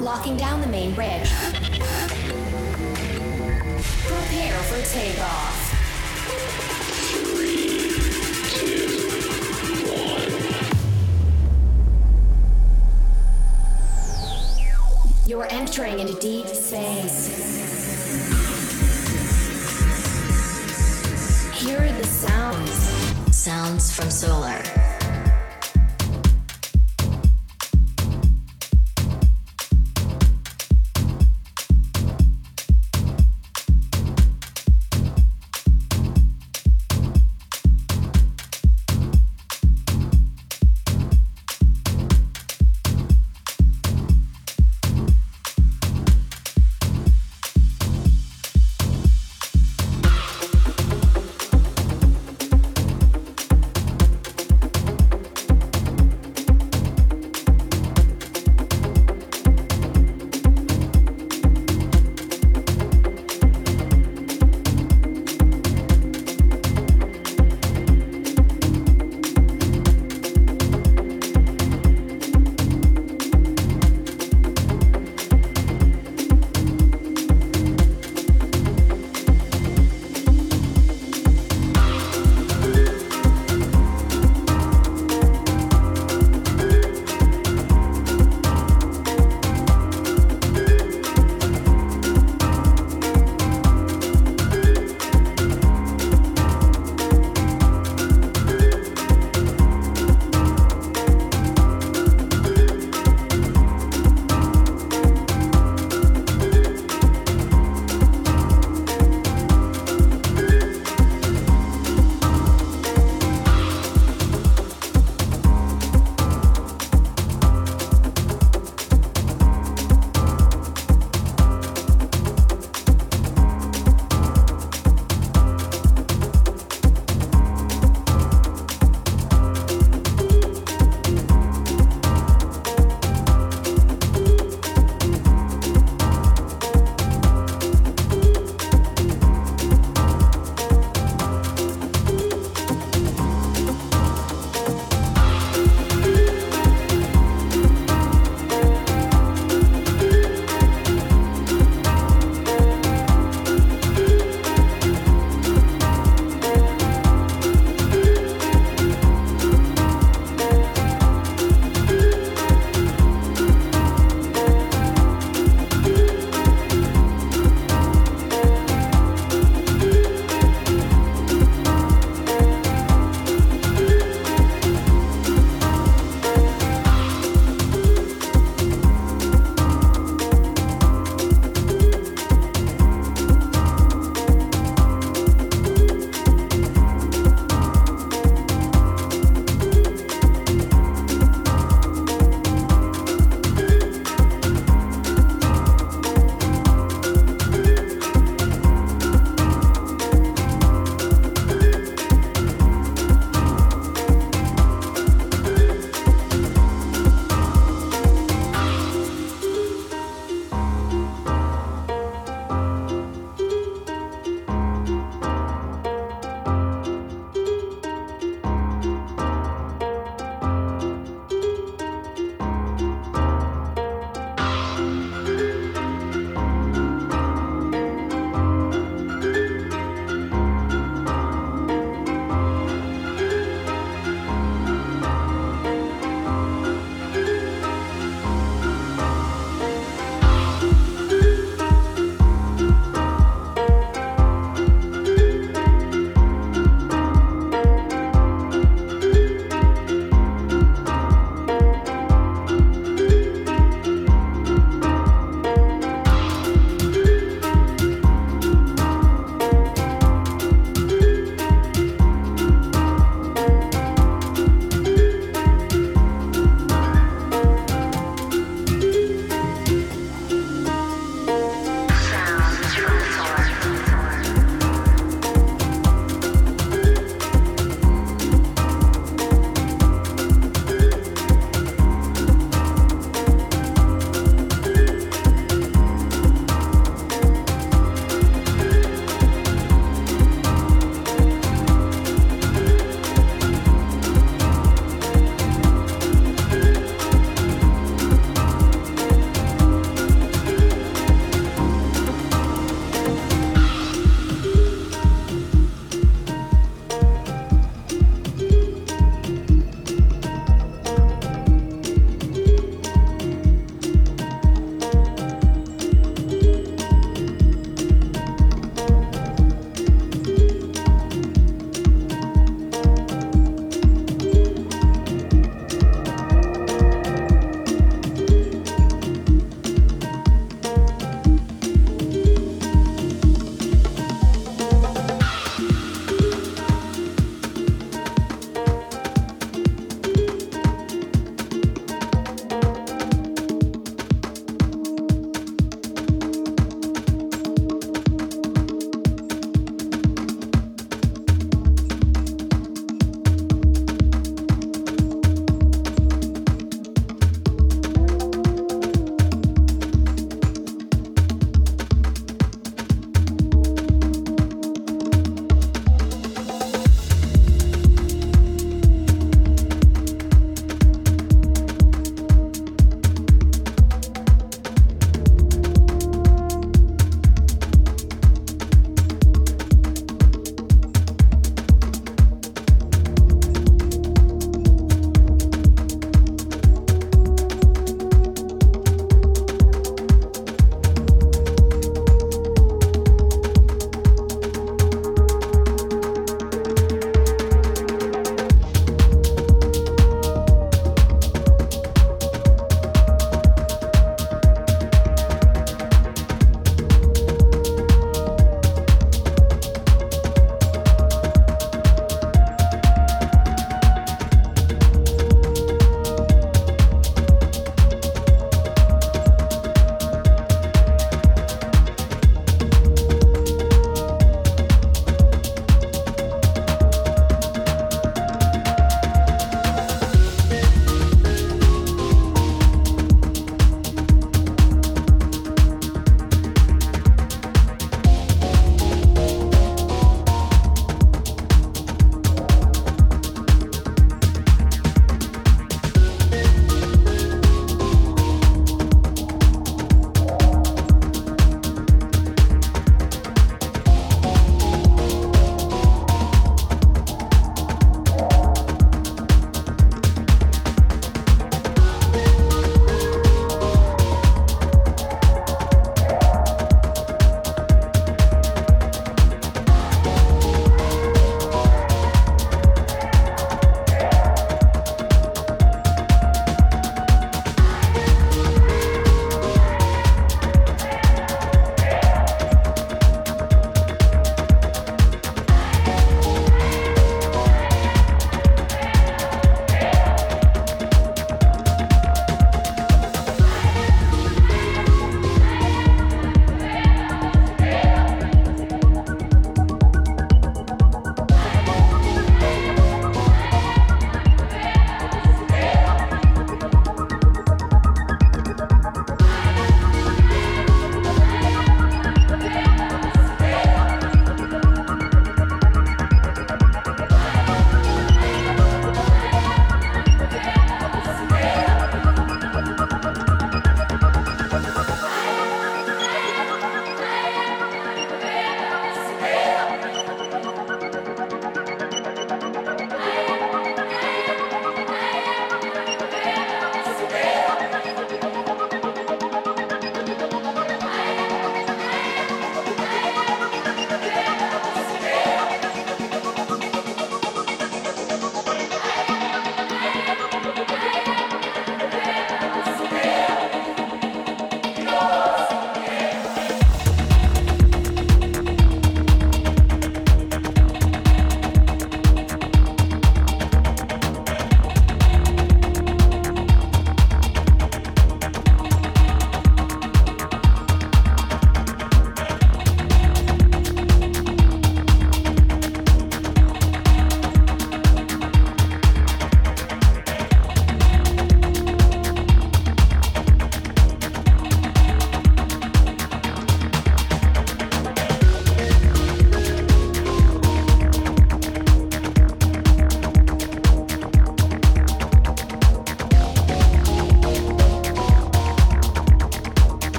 Locking down the main bridge. Prepare for takeoff. You're entering into deep space. Hear the sounds. Sounds from solar.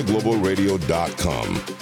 ibizaglobalradio.com.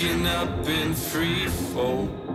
Waking up in free fall.